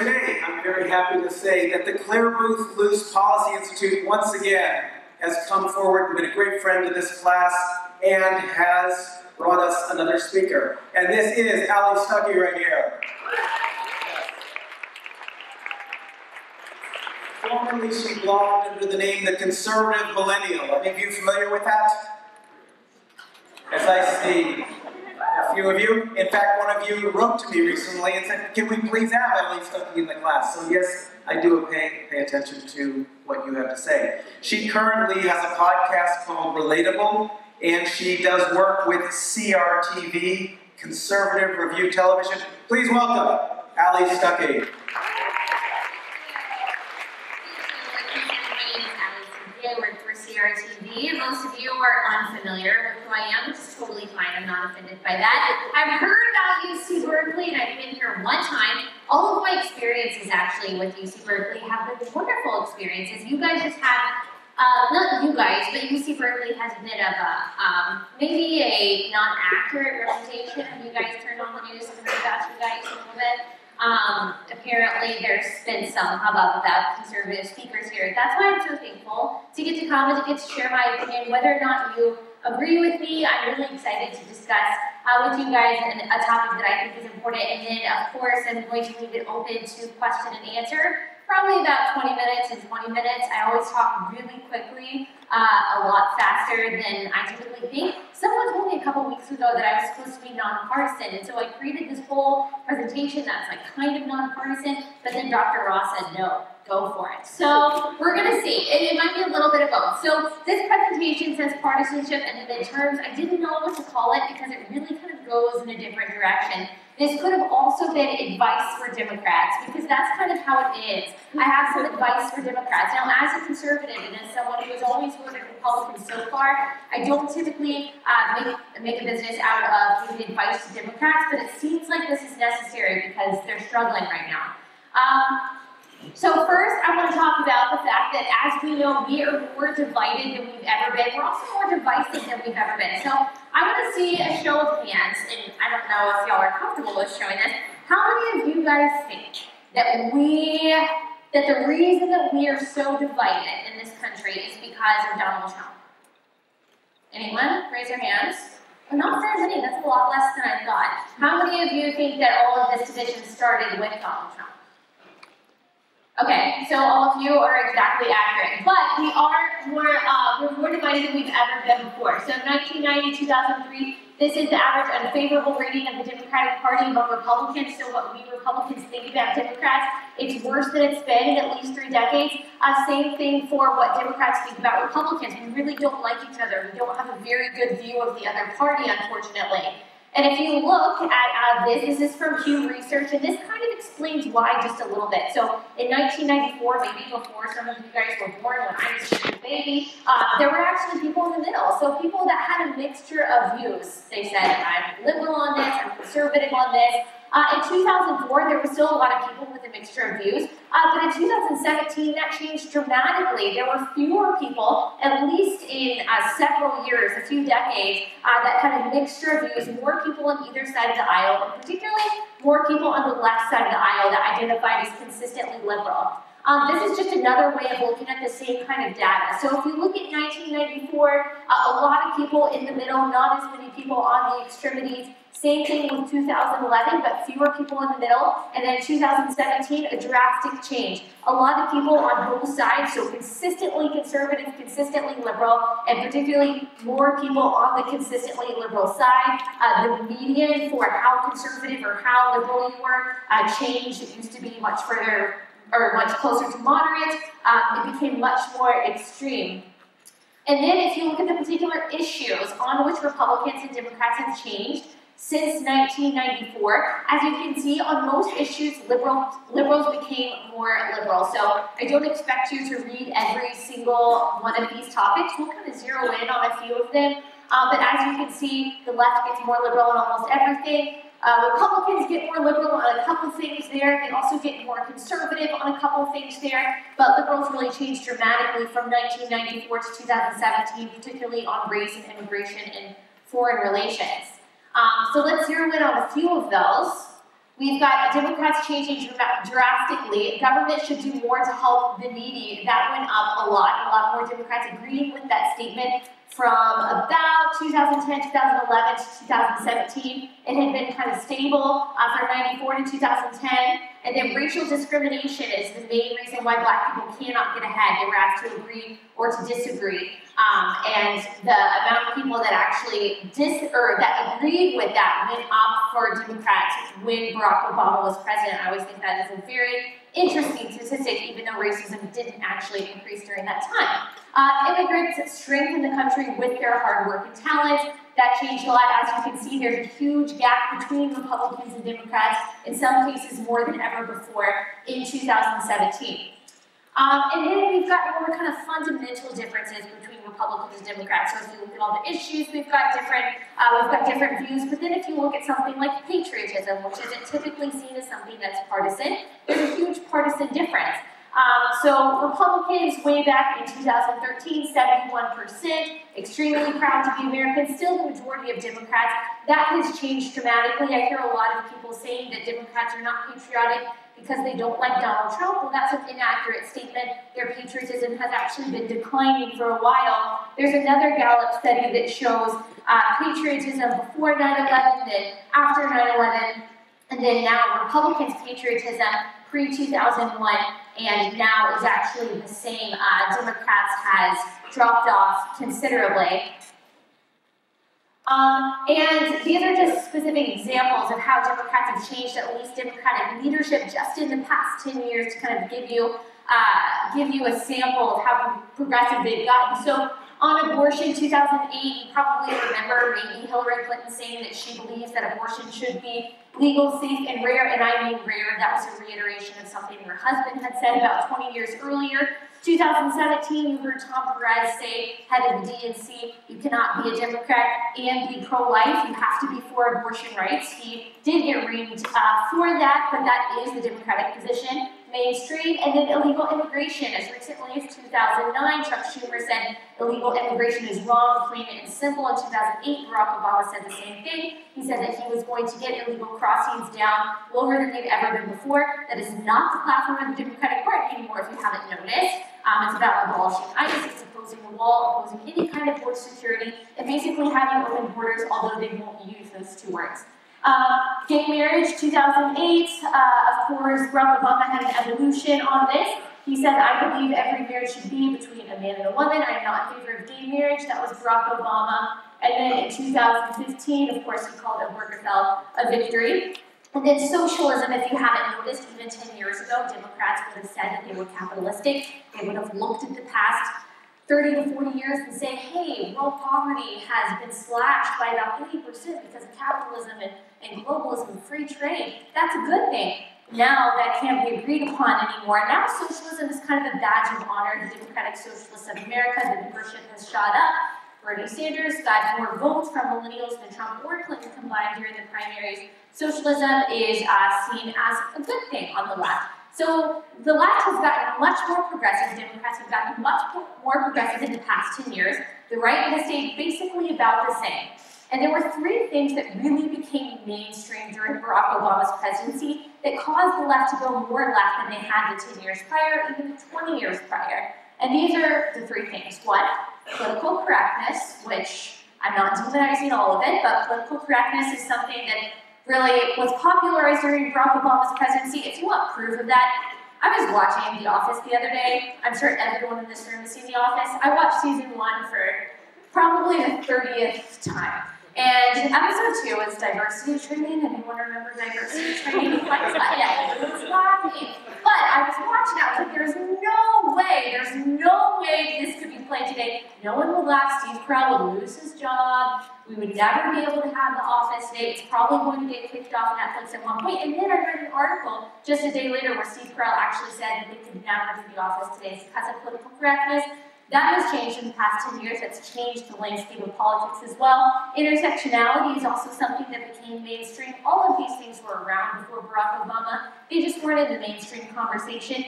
today, I'm very happy to say that the Clare Boothe Luce Policy Institute once again has come forward and been a great friend to this class and has brought us another speaker. And this is Allie Stuckey right here. Formerly, she blogged under the name The Conservative Millennial. Any of you familiar with that? As I see few of you. In fact, one of you wrote to me recently and said, can we please have Allie Stuckey in the class? So yes, I do pay, pay attention to what you have to say. She currently has a podcast called Relatable, and she does work with CRTV, Conservative Review Television. Please welcome Allie Stuckey. I work for Most of you are unfamiliar with who I am, which is totally fine. I'm not offended by that. I've heard about UC Berkeley, and I've been here one time. All of my experiences actually with UC Berkeley have been wonderful experiences. You guys just had uh, not you guys, but UC Berkeley has a bit of a, um, maybe a not accurate representation. You guys turned on the news and heard about you guys a little bit. Um, apparently, there's been some hubbub about conservative speakers here. That's why I'm so thankful to get to come and to get to share my opinion. Whether or not you agree with me, I'm really excited to discuss uh, with you guys a topic that I think is important. And then, of course, I'm going to leave it open to question and answer probably about 20 minutes and 20 minutes. I always talk really quickly, uh, a lot faster than I typically think. Someone told me a couple weeks ago that I was supposed to be nonpartisan, and so I created this whole presentation that's like kind of nonpartisan, but then Dr. Ross said no, go for it. So we're gonna see, and it might be a little bit of both. So this presentation says partisanship and the midterms. I didn't know what to call it because it really kind of goes in a different direction. This could have also been advice for Democrats, because that's kind of how it is. I have some advice for Democrats. Now, as a conservative and as someone who has always voted Republican so far, I don't typically uh, make, make a business out of giving advice to Democrats, but it seems like this is necessary because they're struggling right now. Um, so first, I want to talk about the fact that as we know, we are more divided than we've ever been. We're also more divisive than we've ever been. So I want to see a show of hands, and I don't know if y'all are comfortable with showing this. How many of you guys think that we, that the reason that we are so divided in this country is because of Donald Trump? Anyone? Raise your hands. Oh, not very many. That's a lot less than I thought. How many of you think that all of this division started with Donald Trump? Okay, so all of you are exactly accurate, but we are more, uh, we're more divided than we've ever been before. So 1990, 2003, this is the average unfavorable rating of the Democratic Party among Republicans. So what we Republicans think about Democrats, it's worse than it's been in at least three decades. Uh, same thing for what Democrats think about Republicans. We really don't like each other. We don't have a very good view of the other party, unfortunately. And if you look at uh, this, this is from Pew Research, and this kind of explains why just a little bit. So in 1994, maybe before some of you guys were born, when I was just a baby, uh, there were actually people in the middle. So people that had a mixture of views. They said, I'm liberal on this, I'm conservative on this, uh, in 2004, there were still a lot of people with a mixture of views, uh, but in 2017, that changed dramatically. There were fewer people, at least in uh, several years, a few decades, uh, that had a mixture of views, more people on either side of the aisle, and particularly more people on the left side of the aisle that identified as consistently liberal. Um, this is just another way of looking at the same kind of data. So if you look at 1994, uh, a lot of people in the middle, not as many people on the extremities. Same thing with 2011, but fewer people in the middle. And then 2017, a drastic change. A lot of people on both sides, so consistently conservative, consistently liberal, and particularly more people on the consistently liberal side. Uh, the median for how conservative or how liberal you were uh, changed. It used to be much further or much closer to moderate. Um, it became much more extreme. And then if you look at the particular issues on which Republicans and Democrats have changed, since 1994. As you can see, on most issues, liberal, liberals became more liberal. So I don't expect you to read every single one of these topics. We'll kind of zero in on a few of them. Um, but as you can see, the left gets more liberal on almost everything. Uh, Republicans get more liberal on a couple things there. They also get more conservative on a couple things there. But liberals really changed dramatically from 1994 to 2017, particularly on race and immigration and foreign relations. Um, so let's zero in on a few of those. We've got Democrats changing dra- drastically. Government should do more to help the needy. That went up a lot. A lot more Democrats agreeing with that statement from about 2010, 2011 to 2017. It had been kind of stable uh, from 94 to 2010. And then racial discrimination is the main reason why black people cannot get ahead. They were asked to agree or to disagree. Um, and the amount of people that actually dis or that agreed with that went up for Democrats when Barack Obama was president. I always think that is a very interesting statistic, even though racism didn't actually increase during that time. Uh, immigrants strengthen the country with their hard work and talent. That changed a lot. As you can see, there's a huge gap between Republicans and Democrats, in some cases more than ever before in 2017. Um, and then we've got more kind of fundamental differences between Republicans and Democrats. So if you look at all the issues, we've got different, uh, we've got different views. But then if you look at something like patriotism, which isn't typically seen as something that's partisan, there's a huge partisan difference. Um, so Republicans way back in 2013, 71%, extremely proud to be American, still the majority of Democrats. That has changed dramatically. I hear a lot of people saying that Democrats are not patriotic because they don't like Donald Trump. Well, that's an inaccurate statement. Their patriotism has actually been declining for a while. There's another Gallup study that shows uh, patriotism before 9-11, then after 9-11, and then now Republicans' patriotism pre-2001 and now is actually the same. Uh, Democrats has dropped off considerably. Um, and these are just specific examples of how Democrats have changed at least Democratic leadership just in the past 10 years to kind of give you uh, give you a sample of how progressive they've gotten. So on abortion, 2008, you probably remember maybe Hillary Clinton saying that she believes that abortion should be legal, safe, and rare, and I mean rare. That was a reiteration of something her husband had said about 20 years earlier. 2017, you heard Tom Perez say, head of the DNC, you cannot be a Democrat and be pro-life. You have to be for abortion rights. He did get reamed uh, for that, but that is the Democratic position mainstream, and then illegal immigration. As recently as 2009, Chuck Schumer said illegal immigration is wrong, plain and simple. In 2008, Barack Obama said the same thing. He said that he was going to get illegal crossings down lower than they've ever been before. That is not the platform of the Democratic Party anymore, if you haven't noticed. Um, it's about abolishing ICE, it's opposing the wall, opposing any kind of border security, and basically having open borders, although they won't use those two words. Uh, gay marriage, 2008, uh, of course, Barack Obama had an evolution on this. He said, I believe every marriage should be between a man and a woman. I am not in favor of gay marriage. That was Barack Obama. And then in 2015, of course, he called Obergefell a victory. And then socialism, if you haven't noticed, even 10 years ago, Democrats would have said that they were capitalistic. They would have looked at the past 30 to 40 years and say, hey, world poverty has been slashed by about 80% because of capitalism and, and globalism and free trade. That's a good thing. Now that can't be agreed upon anymore. Now socialism is kind of a badge of honor. The Democratic Socialists of America, the membership has shot up. Bernie Sanders got more votes from millennials than Trump or Clinton combined during the primaries. Socialism is uh, seen as a good thing on the left. So the left has gotten much more progressive, Democrats have gotten much more progressive in the past 10 years. The right has stayed basically about the same. And there were three things that really became mainstream during Barack Obama's presidency that caused the left to go more left than they had the 10 years prior, even 20 years prior. And these are the three things. One, political correctness, which I'm not demonizing all of it, but political correctness is something that really was popularized during Barack Obama's presidency. If you want proof of that, I was watching The Office the other day. I'm sure everyone in this room has seen The Office. I watched season one for probably the 30th time. And episode two was diversity training. Anyone remember diversity training? yeah, it was laughing. But I was watching, I was like, there's no way, there's no way this could be played today. No one would laugh. Steve Carell would lose his job. We would never be able to have the office today. It's probably going to get kicked off Netflix at one point. And then I read an article just a day later where Steve Carell actually said that they could never do the office today because of political correctness. That has changed in the past 10 years. That's changed the landscape of politics as well. Intersectionality is also something that became mainstream. All of these things were around before Barack Obama. They just weren't in the mainstream conversation.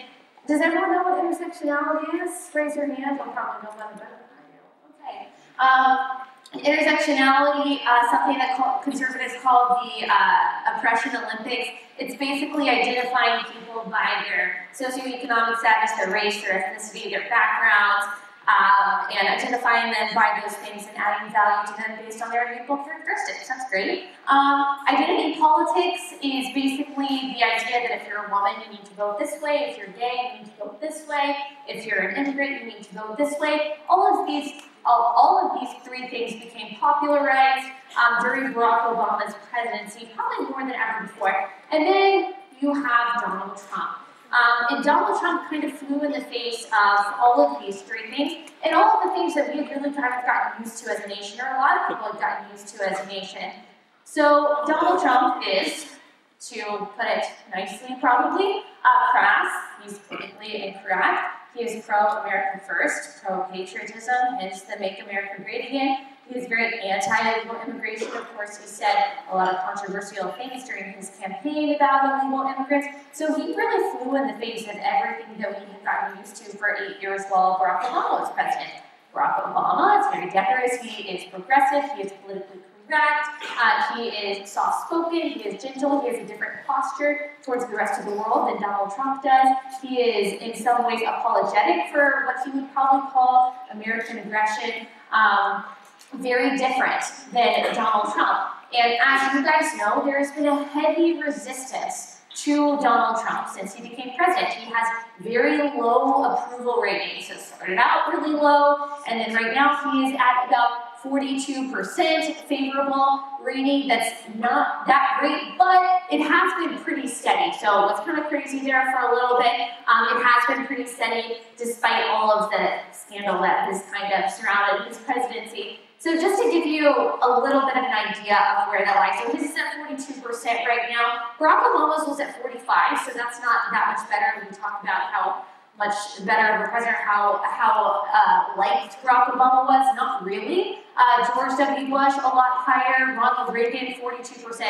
Does everyone know what intersectionality is? Raise your hand. You'll probably know better than I do. Okay. Um, intersectionality, uh, something that call, conservatives call the uh, oppression Olympics. It's basically identifying people by their socioeconomic status, their race, their ethnicity, their backgrounds, um, and identifying them by those things and adding value to them based on their unique characteristics. That's great. Um, identity politics is basically the idea that if you're a woman, you need to vote this way. If you're gay, you need to vote this way. If you're an immigrant, you need to vote this way. All of these, all, all of these three things became popularized um, during Barack Obama's presidency, probably more than ever before. And then you have Donald Trump. Um, and Donald Trump kind of flew in the face of all of these three things, and all of the things that we have really kind of gotten used to as a nation, or a lot of people have gotten used to as a nation. So Donald Trump is, to put it nicely probably, uh, crass, he's politically incorrect, he is pro-American first, pro-patriotism, hence the Make America Great Again, he is very anti-illegal immigration. Of course, he said a lot of controversial things during his campaign about illegal immigrants. So he really flew in the face of everything that we had gotten used to for eight years while Barack Obama was president. Barack Obama is very decorous. He is progressive. He is politically correct. Uh, he is soft-spoken. He is gentle. He has a different posture towards the rest of the world than Donald Trump does. He is, in some ways, apologetic for what he would probably call American aggression. Um, very different than Donald Trump. And as you guys know, there has been a heavy resistance to Donald Trump since he became president. He has very low approval ratings. It started out really low, and then right now he is at about 42% favorable rating. That's not that great, but it has been pretty steady. So what's kind of crazy there for a little bit, um, it has been pretty steady despite all of the scandal that has kind of surrounded his presidency. So just to give you a little bit of an idea of where that lies, so his is at 42% right now. Barack Obama's was at 45, so that's not that much better. We talk about how much better of a president, how how uh, liked Barack Obama was. Not really. Uh, George W. Bush a lot higher. Ronald Reagan 42%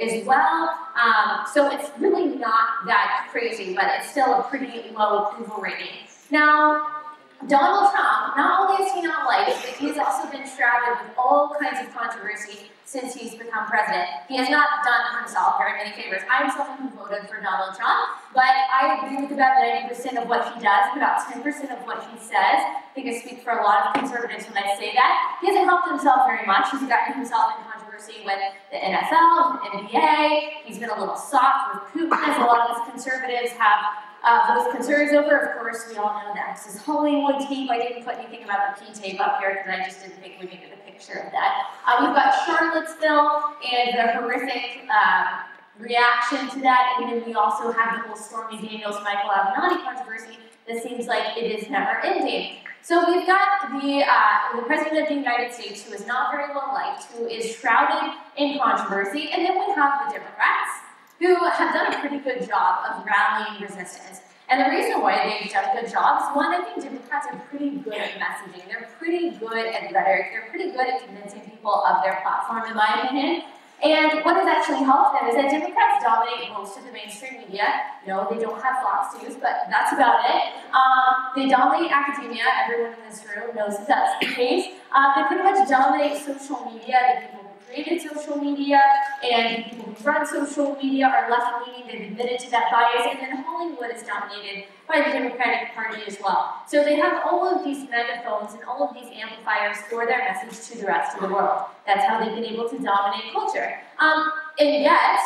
as well. Um, so it's really not that crazy, but it's still a pretty low approval rating. Now Donald Trump, not only is he not liked, but he's also been shrouded with all kinds of controversy since he's become president. He has not done himself very many favors. I'm someone who voted for Donald Trump, but I agree with about 90% of what he does, about 10% of what he says. I think I speak for a lot of conservatives when I say that. He hasn't helped himself very much. He's gotten himself in controversy with the NFL, the NBA. He's been a little soft with Putin, as a lot of us conservatives have uh, concerns over, of course, we all know the is Hollywood tape. I didn't put anything about the P tape up here because I just didn't think we needed a picture of that. Uh, we've got Charlottesville and the horrific uh, reaction to that, and then we also have the whole Stormy Daniels Michael Avenatti controversy that seems like it is never ending. So we've got the, uh, the President of the United States who is not very well liked, who is shrouded in controversy, and then we have the Democrats who have done a pretty good job of rallying resistance. And the reason why they've done a good job is one, I think Democrats are pretty good at messaging. They're pretty good at rhetoric. They're pretty good at convincing people of their platform, in my opinion. And what has actually helped them is that Democrats dominate most of the mainstream media. No, they don't have Fox News, but that's about it. Um, they dominate academia. Everyone in this room knows that that's the case. Uh, they pretty much dominate social media. Created social media, and people who run social media are left leaning, they've admitted to that bias, and then Hollywood is dominated by the Democratic Party as well. So they have all of these megaphones and all of these amplifiers for their message to the rest of the world. That's how they've been able to dominate culture. Um, and yet,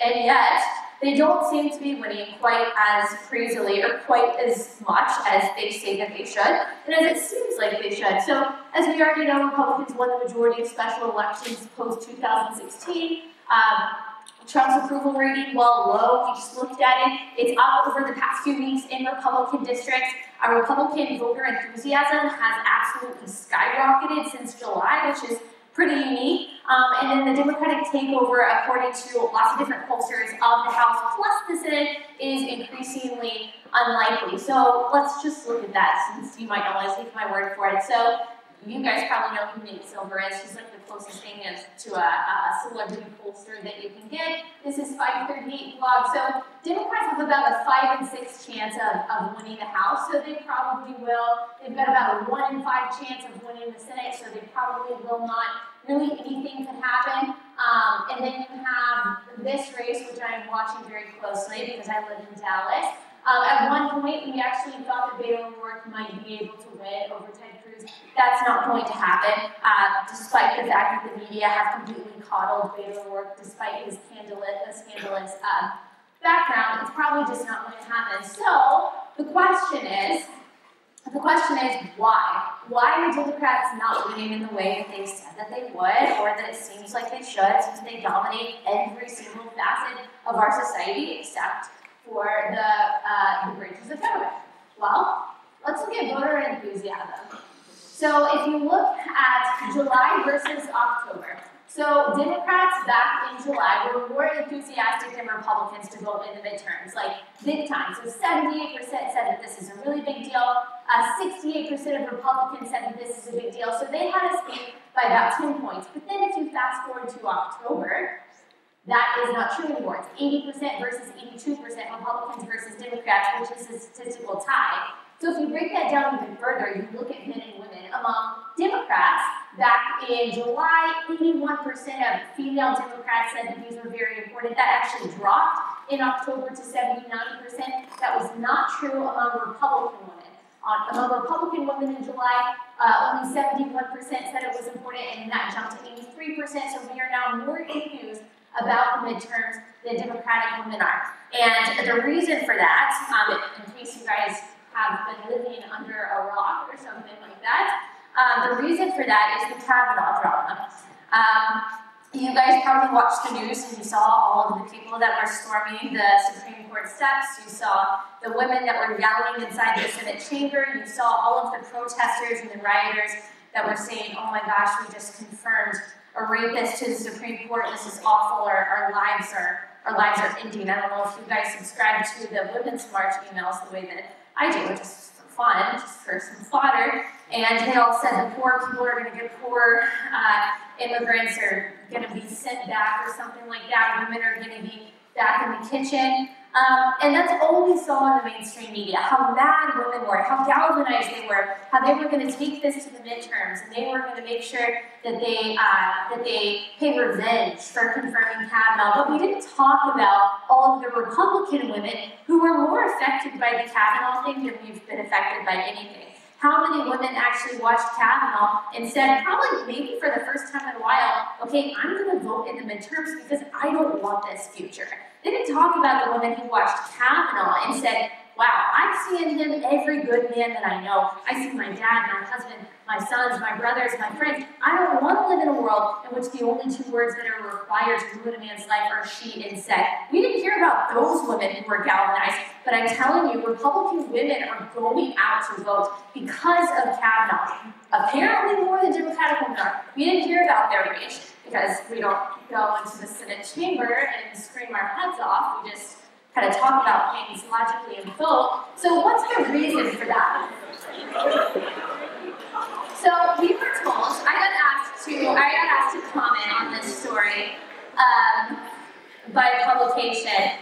and yet, they don't seem to be winning quite as crazily or quite as much as they say that they should, and as it seems like they should. So, as we already know, Republicans won the majority of special elections post 2016. Um, Trump's approval rating, while low, we just looked at it, it's up over the past few weeks in Republican districts. Our Republican voter enthusiasm has absolutely skyrocketed since July, which is pretty unique. Um, and then the Democratic takeover, according to lots of different pollsters of the House plus the Senate, is increasingly unlikely. So let's just look at that since you might not to take my word for it. So you guys probably know who Nate Silver is. He's like the closest thing is to a, a celebrity pollster that you can get. This is 538 blog. So Democrats have about a five and six chance of, of winning the House, so they probably will. They've got about a one in five chance of winning the Senate, so they probably will not. Really, anything could happen. Um, and then you have this race, which I am watching very closely because I live in Dallas. Um, at one point, we actually thought that Beto O'Rourke might be able to win over Ted. That's not going to happen, uh, despite the fact that the media have completely coddled Beto O'Rourke, despite his scandalous, scandalous uh, background. It's probably just not going to happen. So the question is, the question is why? Why are Democrats not winning in the way that they said that they would, or that it seems like they should, since they dominate every single facet of our society except for the, uh, the branches of government? Well, let's look at voter enthusiasm. So if you look at July versus October, so Democrats back in July were more enthusiastic than Republicans to vote in the midterms, like big time. So 78% said that this is a really big deal. Uh, 68% of Republicans said that this is a big deal. So they had us beat by about 10 points. But then if you fast forward to October, that is not true anymore. It's 80% versus 82% Republicans versus Democrats, which is a statistical tie. So if you break that down even further, you look at men and women. Among Democrats, back in July, 81% of female Democrats said that these were very important. That actually dropped in October to 79%. That was not true among Republican women. On, among Republican women in July, uh, only 71% said it was important, and that jumped to 83%. So we are now more enthused about the midterms than Democratic women are. And the reason for that, um, in case you guys have been living under a rock or something like that, um, the reason for that is the Kavanaugh drama. Um, you guys probably watched the news and you saw all of the people that were storming the Supreme Court steps. You saw the women that were yelling inside the Senate chamber. You saw all of the protesters and the rioters that were saying, oh my gosh, we just confirmed a rapist to the Supreme Court. This is awful. Our, our lives are our lives are ending. I don't know if you guys subscribe to the Women's March emails the way that I do, just for fun, just for some fodder. And they all said the poor people are going to get poor, uh, immigrants are going to be sent back or something like that. Women are going to be back in the kitchen. Um, and that's all we saw in the mainstream media how mad women were, how galvanized they were, how they were going to take this to the midterms, and they were going to make sure that they uh, that they pay revenge for confirming Kavanaugh. But we didn't talk about all of the Republican women who were more affected by the Kavanaugh thing than we've been affected by anything how many women actually watched Kavanaugh and said, probably maybe for the first time in a while, okay, I'm going to vote in the midterms because I don't want this future. They didn't talk about the women who watched Kavanaugh and said, wow, I see in him every good man that I know. I see my dad, my husband, my sons, my brothers, my friends. I don't want to live in a world in which the only two words that are required to ruin a man's life are she and said. We didn't hear about those women who were galvanized, but I'm telling you, Republican women are going out to vote because of Kavanaugh. Apparently more than Democratic women are. We didn't hear about their rage because we don't go into the Senate chamber and scream our heads off. We just kind of talk about things logically and vote. So what's the reason for that? So we were told, I got asked to, I got asked to comment on this story um, by a publication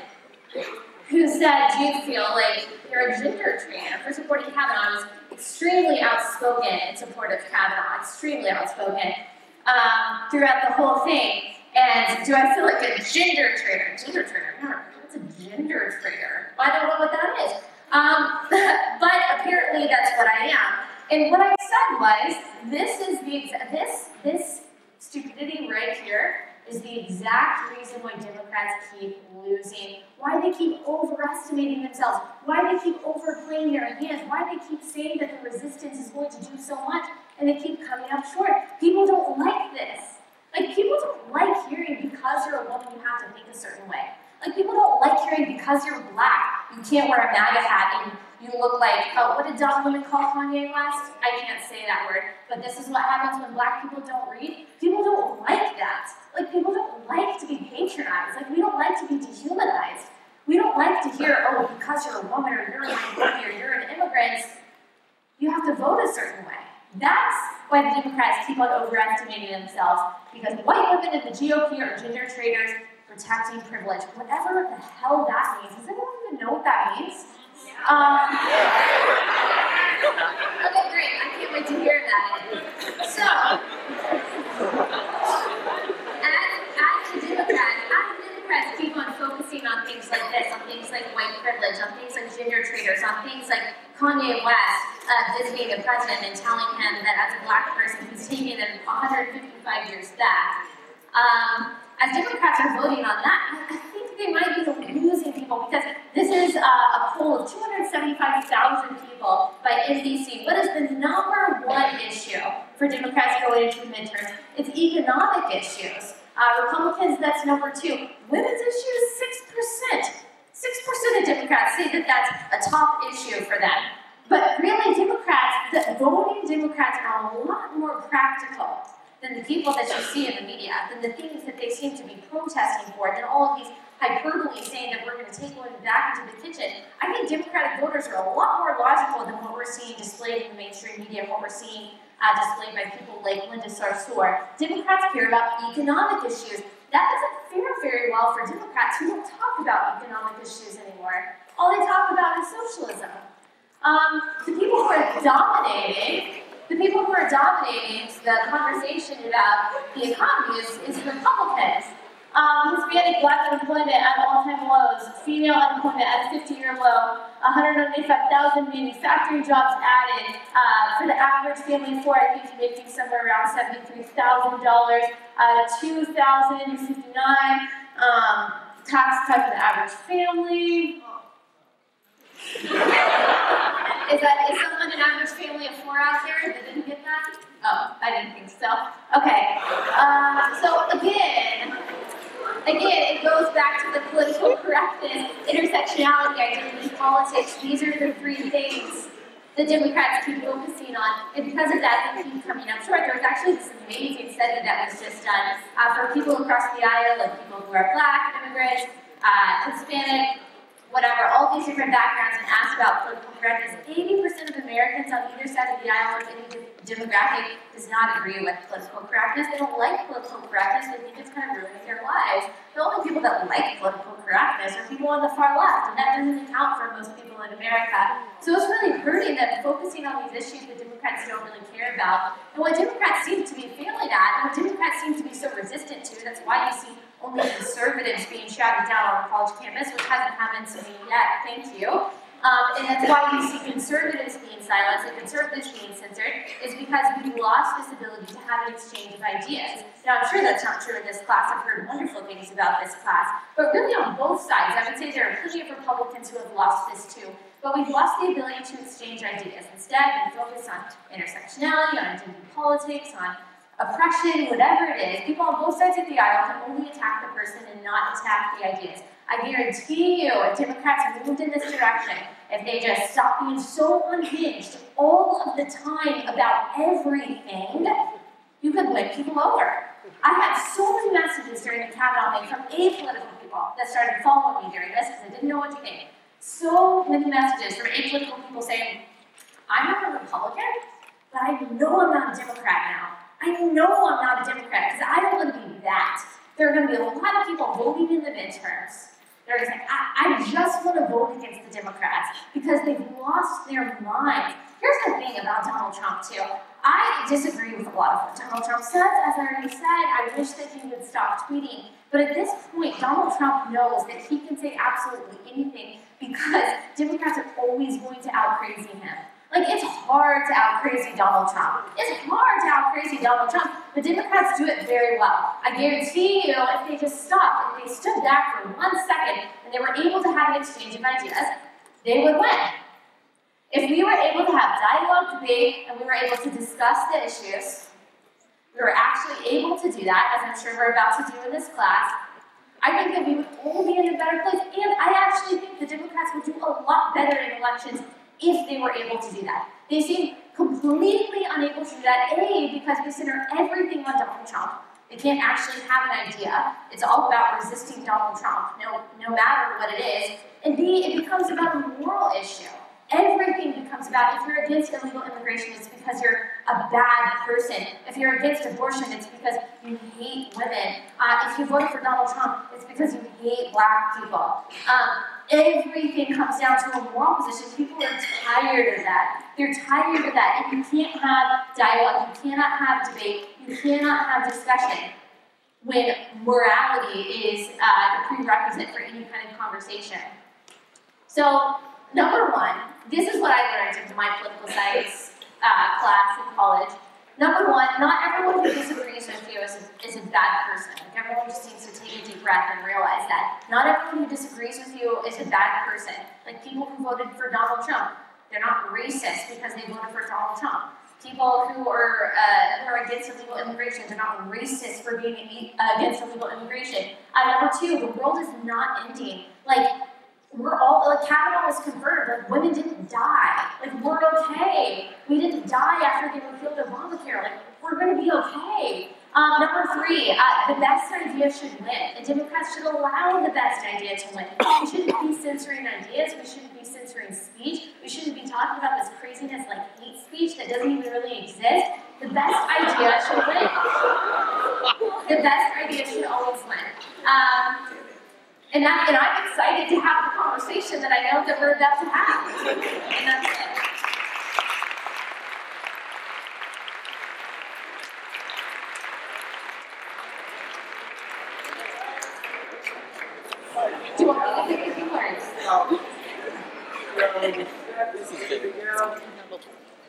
who said, do you feel like you're a gender trainer for supporting Kavanaugh? was extremely outspoken in support of Kavanaugh, extremely outspoken um, throughout the whole thing. And do I feel like a gender traitor? Gender traitor? What's a gender traitor? I don't know what that is. Um, but apparently that's what I am. And what I said was, this is the this this stupidity right here is the exact reason why Democrats keep losing, why they keep overestimating themselves, why they keep overplaying their hands, why they keep saying that the resistance is going to do so much, and they keep coming up short. People don't like this. Like, people don't like hearing because you're a woman, you have to think a certain way. Like, people don't like hearing because you're black, you can't wear a MAGA hat and you look like, oh, what did dumb woman call Kanye West? I can't say that word, but this is what happens when black people don't read. People don't like that. Like, people don't like to be patronized. Like, we don't like to be dehumanized. We don't like to hear, oh, because you're a woman or you're a minority or you're an immigrant, you have to vote a certain way. That's why the Democrats keep on overestimating themselves. Because white women in the GOP are gender traitors protecting privilege. Whatever the hell that means. Does anyone even know what that means? Um, okay, great. I can't wait to hear that. So, as, as a Democrat, as the Democrats keep on focusing on things like this, on things like white privilege, on things like gender traitors, on things like Kanye West uh, visiting the president and telling him that as a black person he's taking them 155 years back. Um, as Democrats are voting on that, I think they might be losing people because this is uh, a poll of 275,000 people by NBC. What is the number one issue for Democrats going into the midterms? It's economic issues. Uh, Republicans, that's number two. Women's issues, 6%. 6% of Democrats say that that's a top issue for them. But really, Democrats, the voting Democrats are a lot more practical than the people that you see in the media, than the things that they seem to be protesting for, than all of these hyperbole saying that we're going to take women back into the kitchen. I think Democratic voters are a lot more logical than what we're seeing displayed in the mainstream media, what we're seeing uh, displayed by people like Linda Sarsour. Democrats care about economic issues. That doesn't fare very well for Democrats who don't talk about economic issues anymore. All they talk about is socialism. Um, the people who are dominating the people who are dominating the conversation about the economy is, is Republicans. Um, Hispanic black unemployment at all-time lows, female unemployment at a 50-year low, 195,000 manufacturing jobs added. Uh, for the average family of four, I think you're making somewhere around $73,000, uh, 2,059 um, tax cut for the average family. Is that is someone an average family of four out there that didn't get that? Oh, I didn't think so. Okay. Um, so again, again, it goes back to the political correctness, intersectionality, identity politics. These are the three things the Democrats keep focusing on, and because of that, they keep coming up short. There was actually this amazing study that was just done uh, for people across the aisle, like people who are black, immigrants, uh, Hispanic, whatever, all these different backgrounds and asked about political correctness, 80% of Americans on either side of the aisle of any demographic does not agree with political correctness. They don't like political correctness. They think it's kind of ruining their lives. The only people that like political correctness are people on the far left, and that doesn't account for most people in America. So it's really hurting them focusing on these issues that Democrats don't really care about. And what Democrats seem to be failing at, and what Democrats seem to be so resistant to, that's why you see only conservatives being shouted down on a college campus, which hasn't happened to me yet, thank you. Um, and that's why you see conservatives being silenced and conservatives being censored, is because we've lost this ability to have an exchange of ideas. Now, I'm sure that's not true in this class. I've heard wonderful things about this class. But really, on both sides, I would say there are plenty of Republicans who have lost this too. But we've lost the ability to exchange ideas. Instead, we focus on intersectionality, on identity politics, on oppression, whatever it is, people on both sides of the aisle can only attack the person and not attack the ideas. I guarantee you, if Democrats moved in this direction, if they just stopped being so unhinged all of the time about everything, you could win people over. I had so many messages during the Kavanaugh thing from apolitical people that started following me during this because I didn't know what to think. So many messages from apolitical people saying, I'm not a Republican, but I know I'm not a Democrat now. I know I'm not a Democrat because I don't want to be that. There are going to be a lot of people voting in the midterms. They're going to say, I, I just want to vote against the Democrats because they've lost their mind. Here's the thing about Donald Trump, too. I disagree with a lot of what Donald Trump says. As I already said, I wish that he would stop tweeting. But at this point, Donald Trump knows that he can say absolutely anything because Democrats are always going to out crazy him. Like, it's hard to out crazy Donald Trump. It's hard to out crazy Donald Trump, but Democrats do it very well. I guarantee you, if they just stopped, if they stood back for one second, and they were able to have an exchange of ideas, they would win. If we were able to have dialogue, debate, and we were able to discuss the issues, we were actually able to do that, as I'm sure we're about to do in this class, I think that we would all be in a better place. And I actually think the Democrats would do a lot better in elections if they were able to do that. They seem completely unable to do that, A, because they center everything on Donald Trump. They can't actually have an idea. It's all about resisting Donald Trump, no, no matter what it is. And B, it becomes about a moral issue. Everything becomes about. If you're against illegal immigration, it's because you're a bad person. If you're against abortion, it's because you hate women. Uh, if you voted for Donald Trump, it's because you hate black people. Um, everything comes down to a moral position. People are tired of that. They're tired of that. And you can't have dialogue, you cannot have debate, you cannot have discussion when morality is uh, the prerequisite for any kind of conversation. So, number one, this is what I learned in my political science uh, class in college. Number one, not everyone who disagrees with you is a, is a bad person. Like everyone just needs to take a deep breath and realize that. Not everyone who disagrees with you is a bad person. Like people who voted for Donald Trump, they're not racist because they voted for Donald Trump. People who are uh, who are against illegal immigration, they're not racist for being against illegal immigration. Uh, number two, the world is not ending. Like we're all like Kavanaugh was confirmed. Like women didn't die. Like we're okay. We didn't die after they repealed Obamacare. Like we're gonna be okay. Um, number three, uh, the best idea should win. The Democrats should allow the best idea to win. We shouldn't be censoring ideas. We shouldn't be censoring speech. We shouldn't be talking about this craziness like hate speech that doesn't even really exist. The best idea should win. The best idea should always win. Um, and, I'm excited to have the conversation that I know that we're about to have. Do you want to pick a few.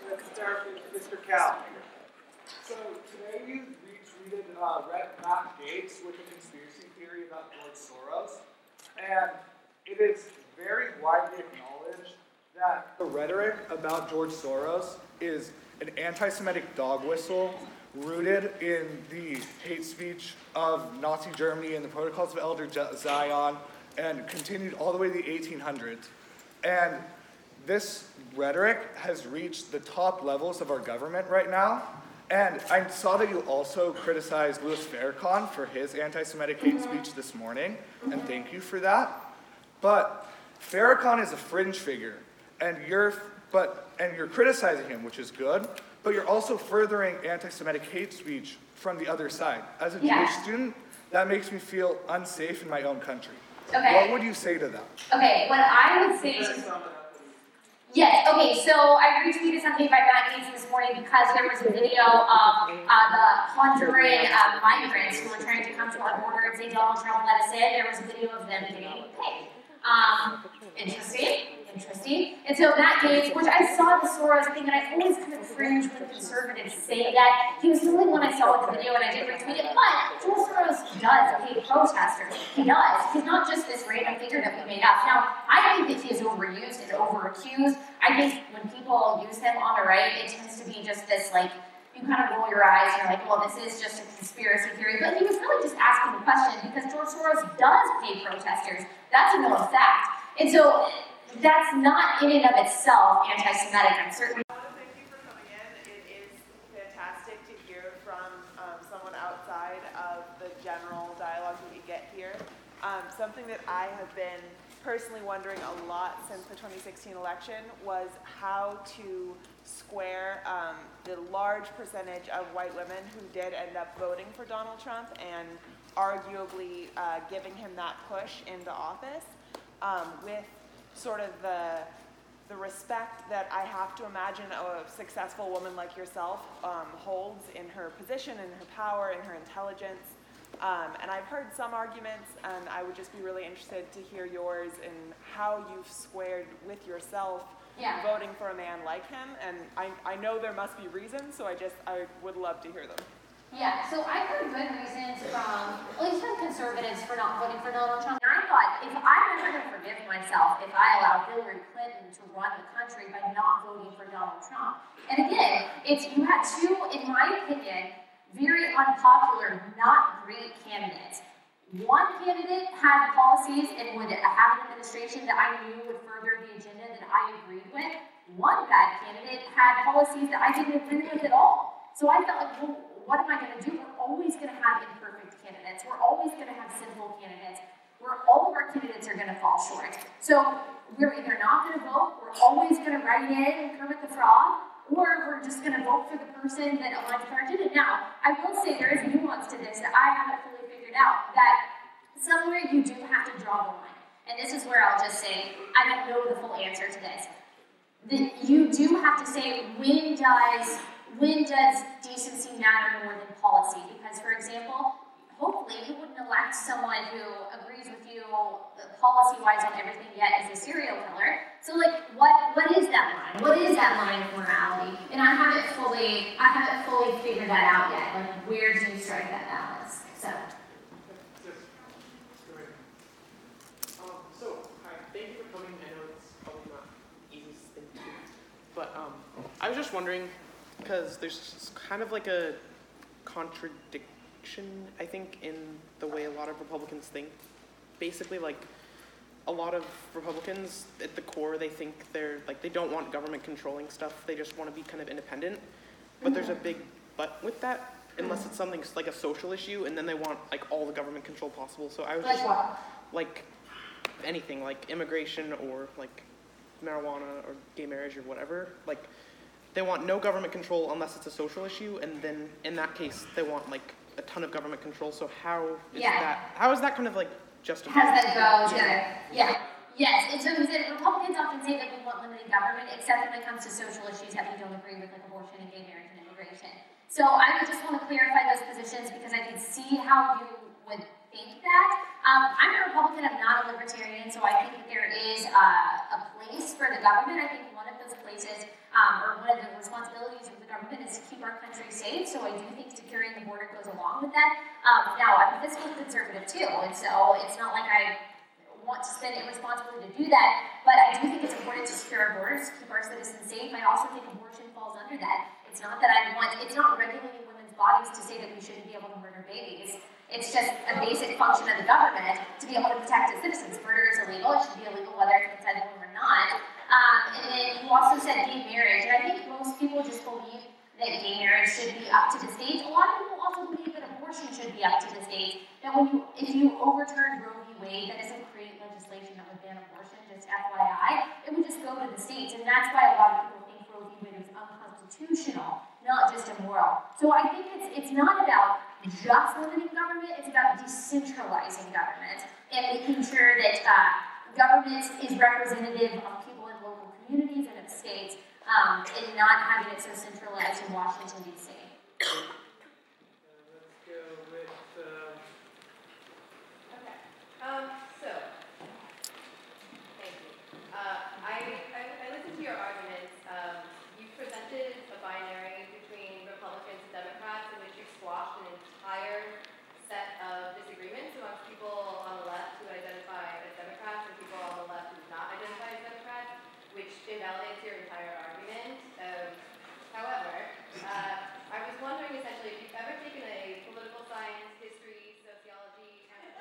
Let's start with Mr. Cal. So today you retweeted uh, Red Matt Gaetz with a conspiracy theory about George Soros, and it is very widely acknowledged that the rhetoric about George Soros is an anti-Semitic dog whistle rooted in the hate speech of Nazi Germany and the Protocols of Elder Zion, and continued all the way to the 1800s. And this rhetoric has reached the top levels of our government right now. And I saw that you also criticized Louis Farrakhan for his anti Semitic hate speech this morning, and thank you for that. But Farrakhan is a fringe figure, and you're, but, and you're criticizing him, which is good, but you're also furthering anti Semitic hate speech from the other side. As a Yeah. Jewish student, that makes me feel unsafe in my own country. Okay. What would you say to that? Okay, what I would say to Yes, okay, so I retweeted something by Matt Gaetz this morning because there was a video of uh, the Honduran uh, migrants who were trying to come to our border and say Donald Trump let us in. There was a video of them getting paid. Um, interesting, interesting. And so Matt Gaetz, which I saw the Soros thing, and I always kind of cringe when conservatives say that. He was the only one I saw with the video, and I did retweet it. But George Soros does pay protesters. He does. He's not just this random figure that we made up. Now, I think that he is overused and overaccused. I think when people use him on the right, it tends to be just this like you kind of roll your eyes and you're like, well, this is just a conspiracy theory. But he was really just asking the question because George Soros does pay protesters. That's a known fact. And so that's not in and of itself anti-Semitic. I'm certain. I thank you for coming in. It is fantastic to hear from um, someone outside of the general dialogue that we get here. Um, something that I have been personally wondering a lot since the 2016 election was how to square um, the large percentage of white women who did end up voting for Donald Trump and arguably uh, giving him that push into office um, with sort of the the respect that I have to imagine a successful woman like yourself um, holds in her position, in her power, in her intelligence. Um, and I've heard some arguments, and I would just be really interested to hear yours and how you've squared with yourself Yeah. voting for a man like him. And I, I know there must be reasons, so I just I would love to hear them. Yeah, so I've heard good reasons from, at least from conservatives for not voting for Donald Trump. And I thought, if I'm never going to forgive myself if I allow Hillary Clinton to run the country by not voting for Donald Trump. And again, it's you had two, in my opinion, very unpopular, not great candidates. One candidate had policies and would have an administration that I knew would further the agenda that I agreed with. One bad candidate had policies that I didn't agree with at all. So I felt like, well, what am I going to do? We're always going to have imperfect candidates. We're always going to have sinful candidates. Where all of our candidates are gonna fall short. So we're either not gonna vote, we're always gonna write in and Kermit the Frog, or we're just gonna vote for the person that aligns with our agenda. Now, I will say there is nuance to this that I haven't fully figured out, that somewhere you do have to draw the line. And this is where I'll just say, I don't know the full answer to this. That you do have to say when does when does decency matter more than policy? Because for example, hopefully you wouldn't elect someone who agrees with you policy-wise on everything yet as a serial killer. So like what what is that line? What is that line of morality? And I haven't fully I haven't fully figured that out yet. Like where do you strike that balance? So. But, um, I was just wondering, because there's kind of like a contradiction, I think, in the way a lot of Republicans think. Basically, like, a lot of Republicans, at the core, they think they're, like, they don't want government controlling stuff. They just want to be kind of independent. But there's a mm-hmm. big but with that, unless mm. it's something like a social issue, and then they want, like, all the government control possible. So I was like just what? like anything like immigration or like marijuana or gay marriage or whatever like they want no government control unless it's a social issue and then in that case they want like a ton of government control so how is Yeah. that how is that kind of like justified? How does that go together? Yeah. Yes, and so is it Republicans often say that we want limited government, except when it comes to social issues that we don't agree with, like abortion and gay marriage and immigration. So I would just want to clarify those positions because I can see how you would think that. Um, I'm a Republican, I'm not a libertarian, so I think that there is a place for the government. I think one of those places, um, or one of the responsibilities of the government is to keep our country safe. So I do think securing the border goes along with that. Um, now, I'm a fiscal conservative too, and so it's not like I want to spend irresponsibly to do that, but I do think it's important to secure our borders, to keep our citizens safe. I also think abortion falls under that. It's not that I want, it's not regulating women's bodies to say that we shouldn't be able to murder babies. It's just a basic function of the government to be able to protect its citizens. Murder is illegal, it should be illegal whether it's inside or not. Um, and then you also said gay marriage, and I think most people just believe that gay marriage should be up to the states. A lot of people also believe that abortion should be up to the states. Now, when you, if you overturned Roe v. Wade, that doesn't create legislation that would ban abortion, just FYI. It would just go to the states, and that's why a lot of people think Roe v. Wade is unconstitutional, not just immoral. So I think it's it's not about just limiting government; it's about decentralizing government and making sure that uh, government is representative of people in local communities and of states, um, and not having it so centralized in Washington D.C. let's go with uh, Okay, um, so, thank you. Uh, I, I, I listened to your arguments. Um, you presented a binary between Republicans and Democrats in which you squashed an entire set of disagreements amongst people on the left who identify as Democrats and people on the left who do not identify as Democrats, which invalidates your entire argument. Um, however, uh, I was wondering essentially if you've ever taken a political science, history, sociology, and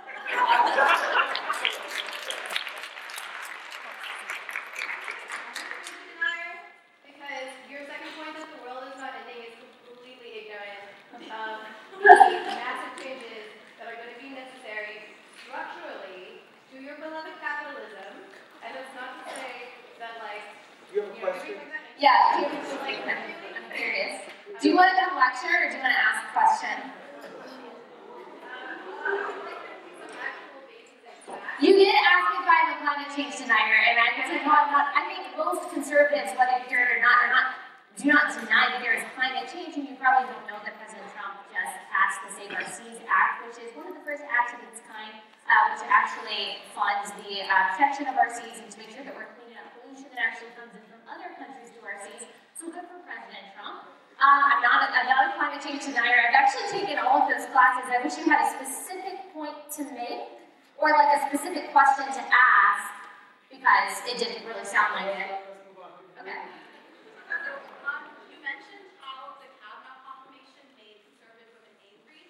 denier, because your second point that the world is not ending is completely ignorant of um, the massive changes that are going to be necessary structurally to your beloved capitalism. And it's not to say that like Do you have a you know, question? Yeah, do you, like, I'm, I'm curious. Do you want to come lecture or do you want to ask a question? Um, you did ask if I'm a climate change denier, and I would say, no, I'm not. I think most conservatives, whether you hear it or not, are not, do not deny that there is climate change, and you probably don't know that President Trump just passed the Save Our Seas Act, which is one of the first acts of its kind, uh, which actually funds the uh, protection of our seas and to make sure that we're cleaning up pollution that actually comes in from other countries to our seas. So good for President Trump. Uh, I'm not a, I'm not a climate change denier. I've actually taken all of those classes. I wish you had a specific point to make or like a specific question to ask because it didn't really sound like it. Okay. Um, you mentioned how the Kavanaugh confirmation made conservative women angry. Yes. So that men's lives can be ruined if survivors come forward and tell their story.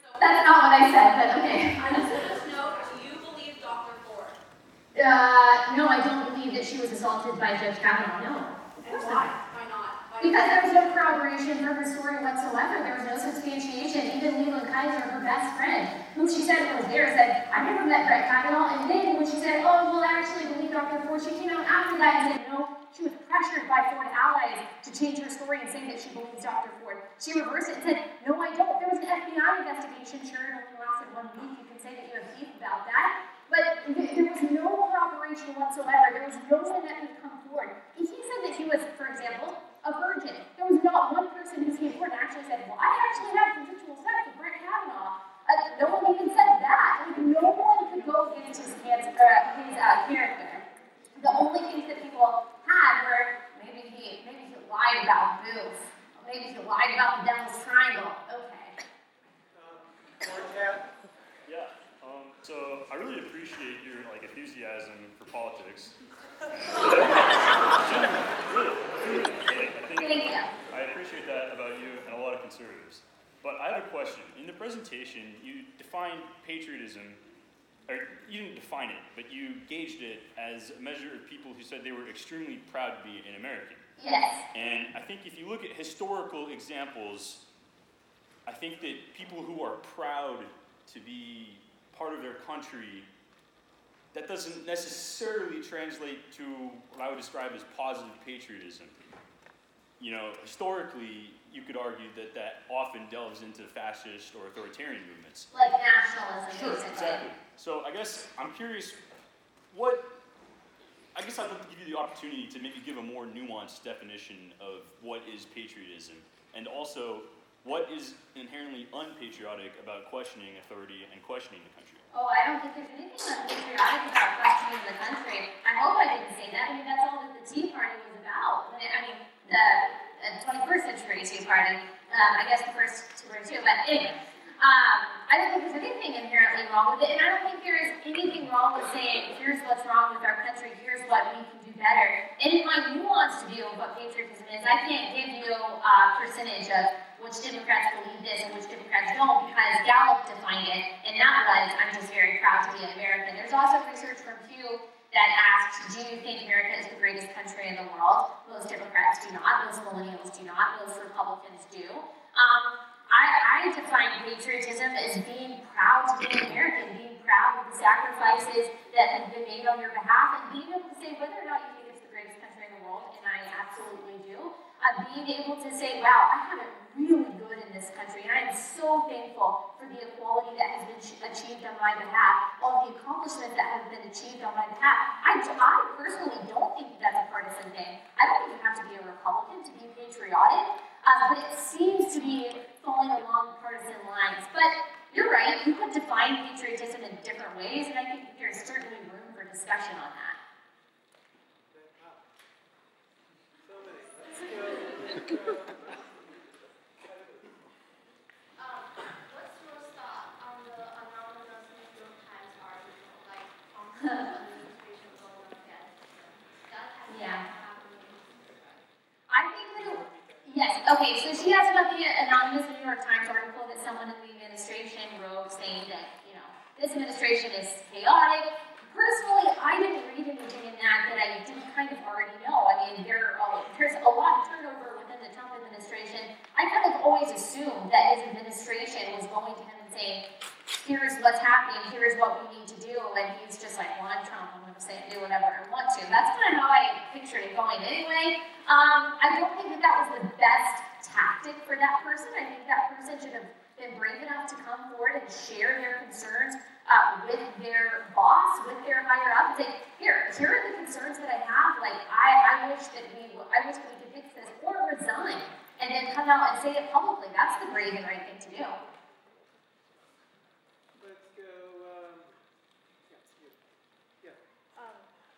So That's not what I said, but okay. I just want to know, do you believe Dr. Ford? Uh, no, I don't believe that she was assaulted by Judge Kavanaugh. No. And why? Why not? Why Because there was no corroboration for her story whatsoever. There was no substantiation. Even Leland Keyser, her best friend, who she said was there, said, I never met Brett Kavanaugh. And then when she said, oh, well, I actually she came out after that and said, no, she was pressured by Ford allies to change her story and say that she believes Dr. Ford. She reversed it and said, no, I don't. There was an FBI investigation. Sure, it only lasted one week. You can say that you have beef about that. But th- there was no corroboration whatsoever. There was no one that could come forward. He said that he was, for example, a virgin. There was not one person who came forward and actually said, well, I actually had consensual sex with Brett Kavanaugh. Uh, no one even said that. Like, no one could go against his, uh, his uh, character. The only things that people had were maybe he maybe he lied about boobs. Maybe he lied about the devil's triangle. Okay. Yeah. Um, so I really appreciate your like enthusiasm for politics. really, really. I think Thank you. I appreciate that about you and a lot of conservatives. But I have a question. In the presentation, you defined patriotism, or you didn't define it, but you gauged it as a measure of people who said they were extremely proud to be an American. Yes. And I think if you look at historical examples, I think that people who are proud to be part of their country, that doesn't necessarily translate to what I would describe as positive patriotism. You know, historically, you could argue that that often delves into fascist or authoritarian movements. Like nationalism, Sure, basically. exactly. So I guess I'm curious, what, I guess I'd like to give you the opportunity to maybe give a more nuanced definition of what is patriotism, and also what is inherently unpatriotic about questioning authority and questioning the country. Oh, I don't think there's anything unpatriotic about questioning the country. I hope I didn't say that. I mean, that's all that the Tea Party was about. I mean, the uh, 21st century Tea Party. Um, I guess the first two were too, but anyway. Um, I don't think there's anything inherently wrong with it, and I don't think there is anything wrong with saying, here's what's wrong with our country, here's what we can do better. And in my nuanced view of what patriotism is, I can't give you a percentage of which Democrats believe this and which Democrats don't because Gallup defined it, and that was, I'm just very proud to be an American. There's also research from Pew that asked, do you think America is the greatest country in the world? Most Democrats do not, most millennials do not, most Republicans do. Um, I, I define patriotism as being proud to be an American, being proud of the sacrifices that have been made on your behalf, and being able to say whether or not you think it's the greatest country in the world, and I absolutely do. Uh, being able to say, wow, I have it really good in this country, and I am so thankful for the equality that has been achieved on my behalf, all the accomplishments that have been achieved on my behalf. I, I personally don't think that's a partisan thing. I don't even have to be a Republican to be patriotic, uh, but it seems to be falling along partisan lines. But you're right, you could define patriotism in different ways, and I think there's certainly room for discussion on that. So many. Let's go. Um, what's your thought on the anonymous New York Times article, like, on the administration going against them? That has Yeah. never happened in history, right? I think that it, yes, okay, so she asked about the anonymous New York Times article that someone in the administration wrote saying that, you know, this administration is chaotic. Personally, I didn't read anything in that that I didn't kind of already know. I mean, there are, there's a lot of turnover within the Trump administration. I kind of always assumed that his administration was going to him and saying, here's what's happening, here's what we need to do, and he's just like, well, I'm Trump, say do whatever I want to. That's kind of how I pictured it going anyway. Um, I don't think that that was the best tactic for that person. I think that person should have been brave enough to come forward and share their concerns uh, with their boss, with their higher up, say, here, here are the concerns that I have. Like, I, I wish that we, I wish we could fix this, or resign, and then come out and say it publicly. That's the brave and right thing to do. Let's go. Um, yes, you. Yeah.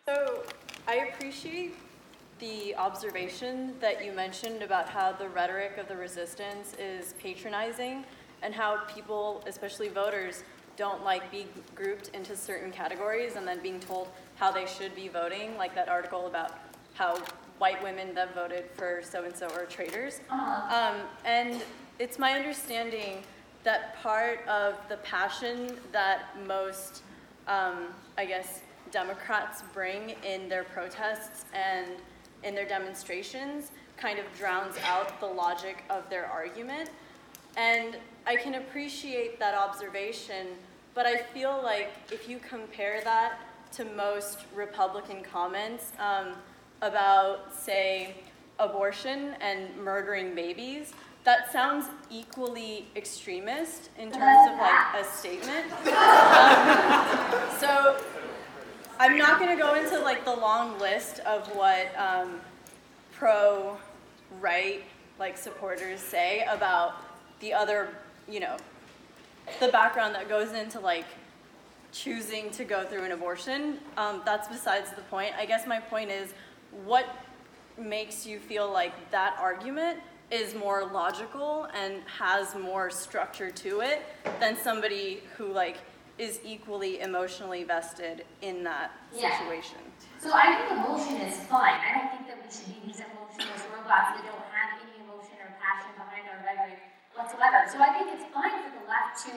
So I appreciate the observation that you mentioned about how the rhetoric of the resistance is patronizing and how people, especially voters, don't like being grouped into certain categories and then being told how they should be voting, like that article about how white women that voted for so-and-so are traitors. Um, and it's my understanding that part of the passion that most, um, I guess, Democrats bring in their protests and in their demonstrations kind of drowns out the logic of their argument. And I can appreciate that observation, but I feel like if you compare that to most Republican comments um, about, say, abortion and murdering babies, that sounds equally extremist in terms of like a statement. Um, so I'm not going to go into like the long list of what um, pro-right like supporters say about the other, you know, the background that goes into like choosing to go through an abortion. Um, that's besides the point. I guess my point is, what makes you feel like that argument is more logical and has more structure to it than somebody who like is equally emotionally vested in that Yeah. situation? So I think emotion is fine. I don't think that we should be these emotionless robots that don't have any emotion or passion behind our rhetoric whatsoever. So I think it's fine for the left to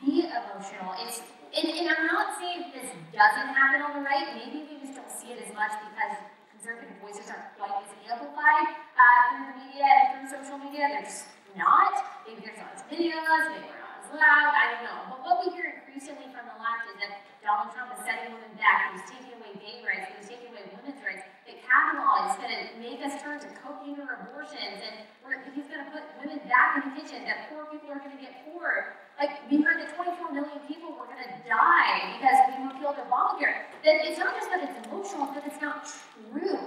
be emotional. It's and, and I'm not saying this doesn't happen on the right. Maybe we just don't see it as much because conservative voices aren't quite as amplified uh, through the media and through social media. They're just not. Maybe there's not as videos. Maybe we're not loud. I don't know. But what we hear increasingly from the left is that Donald Trump is setting women back. He's taking away gay rights. He's taking away women's rights. That Kavanaugh is going to make us turn to cocaine or abortions, and he's going to put women back in the kitchen. That poor people are going to get poorer. Like we heard that 24 million people were going to die because we repealed Obamacare. That it's not just that it's emotional, but it's not true.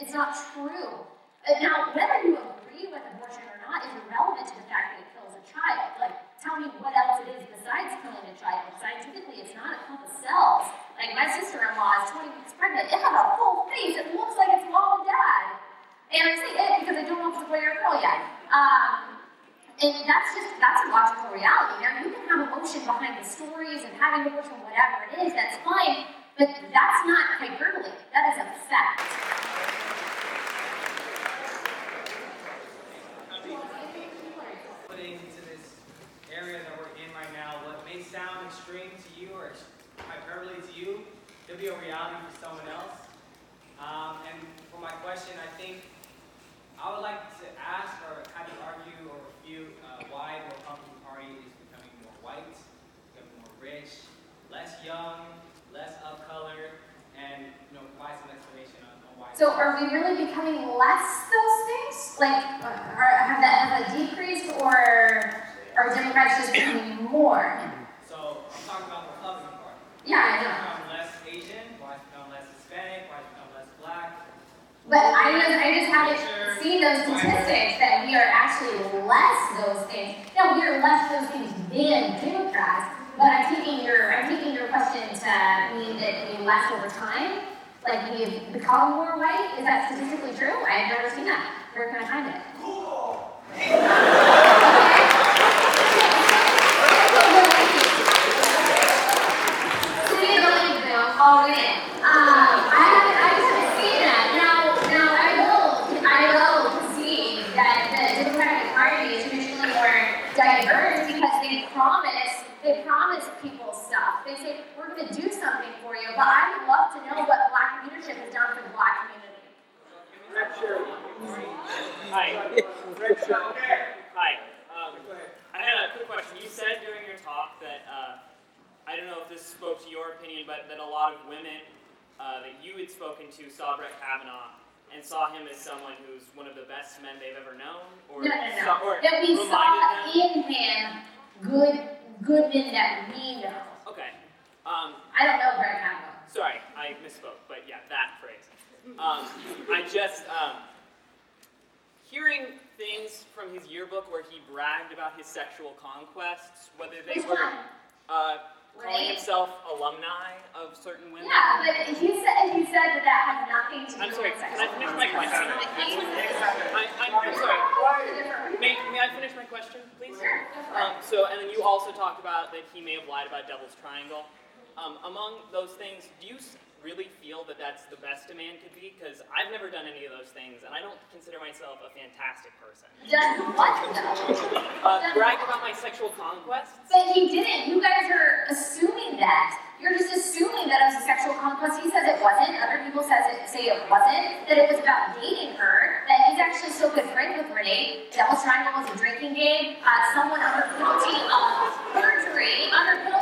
It's not true. Now, whether you agree with abortion or not is irrelevant to the fact that it kills a child. Like, tell me what else it is besides killing a child. Scientifically, it's not a of cells. Like, my sister-in-law is 20 weeks pregnant. It has a full face. It looks like it's mom and dad. And I say it because I don't know if it's a boy or a girl yet. Um, and that's just, that's a logical reality. Now, you can have emotion behind the stories and having abortion, whatever it is, that's fine. But that's not hyperbole. That is a fact. putting into this area that we're in right now, what may sound or hyperbole to you, could be a reality for someone else. Um, and for my question, I think I would like to ask or kind of argue or refute uh, why the Republican Party is becoming more white, becoming more rich, less young, less of color, and you know, provide some explanation on, on why. So are we really becoming less those things? Like, are, have that has that decreased, or are Democrats just becoming more? So I'm talking about the Republican Party. Yeah, I know. become less Asian? Why become less Hispanic? Why become less black? But I just, I just haven't seen those statistics that we are actually less those things. No, we are less those things than Democrats. But I'm taking your, I'm taking your question to mean that we less over time. Like we've become more white. Is that statistically true? I've never seen that. Where can I find it? City of Belleville, all in. Um, I haven't, I just haven't seen that. Now, now I will, I will concede that the Democratic Party is traditionally more diverse because they promise, they promise people stuff. They say, we're gonna do something for you, but I would love to know what black leadership has done for the black community. Hi. Hi. Um, I had a quick question. You said during your talk that, uh, I don't know if this spoke to your opinion, but that a lot of women uh, that you had spoken to saw Brett Kavanaugh and saw him as someone who's one of the best men they've ever known? Or, No, no, no. saw- or That we saw them? in him good, good men that we know. Okay. Um, I don't know Brett Kavanaugh. Sorry, I misspoke, but yeah, that phrase. Um, I just, um, hearing things from his yearbook where he bragged about his sexual conquests, whether they Which were uh, calling himself alumni of certain women. Yeah, but he said, he said that that had nothing to do I'm with sorry, can I finish my question? I, I'm, I'm sorry. May, may I finish my question, please? Sure, go for it. Um, so, and then you also talked about that he may have lied about Devil's Triangle. Um, among those things, do you really feel that that's the best a man could be because I've never done any of those things and I don't consider myself a fantastic person. Done what? Uh, brag about my sexual conquests. But he didn't. You guys are assuming that. You're just assuming that it was a sexual conquest. He says it wasn't. Other people says it, say it wasn't. That it was about dating her. That he's actually still good friends with Renee. Devil's triangle was a drinking game. Uh, someone on her penalty of perjury, on her penalty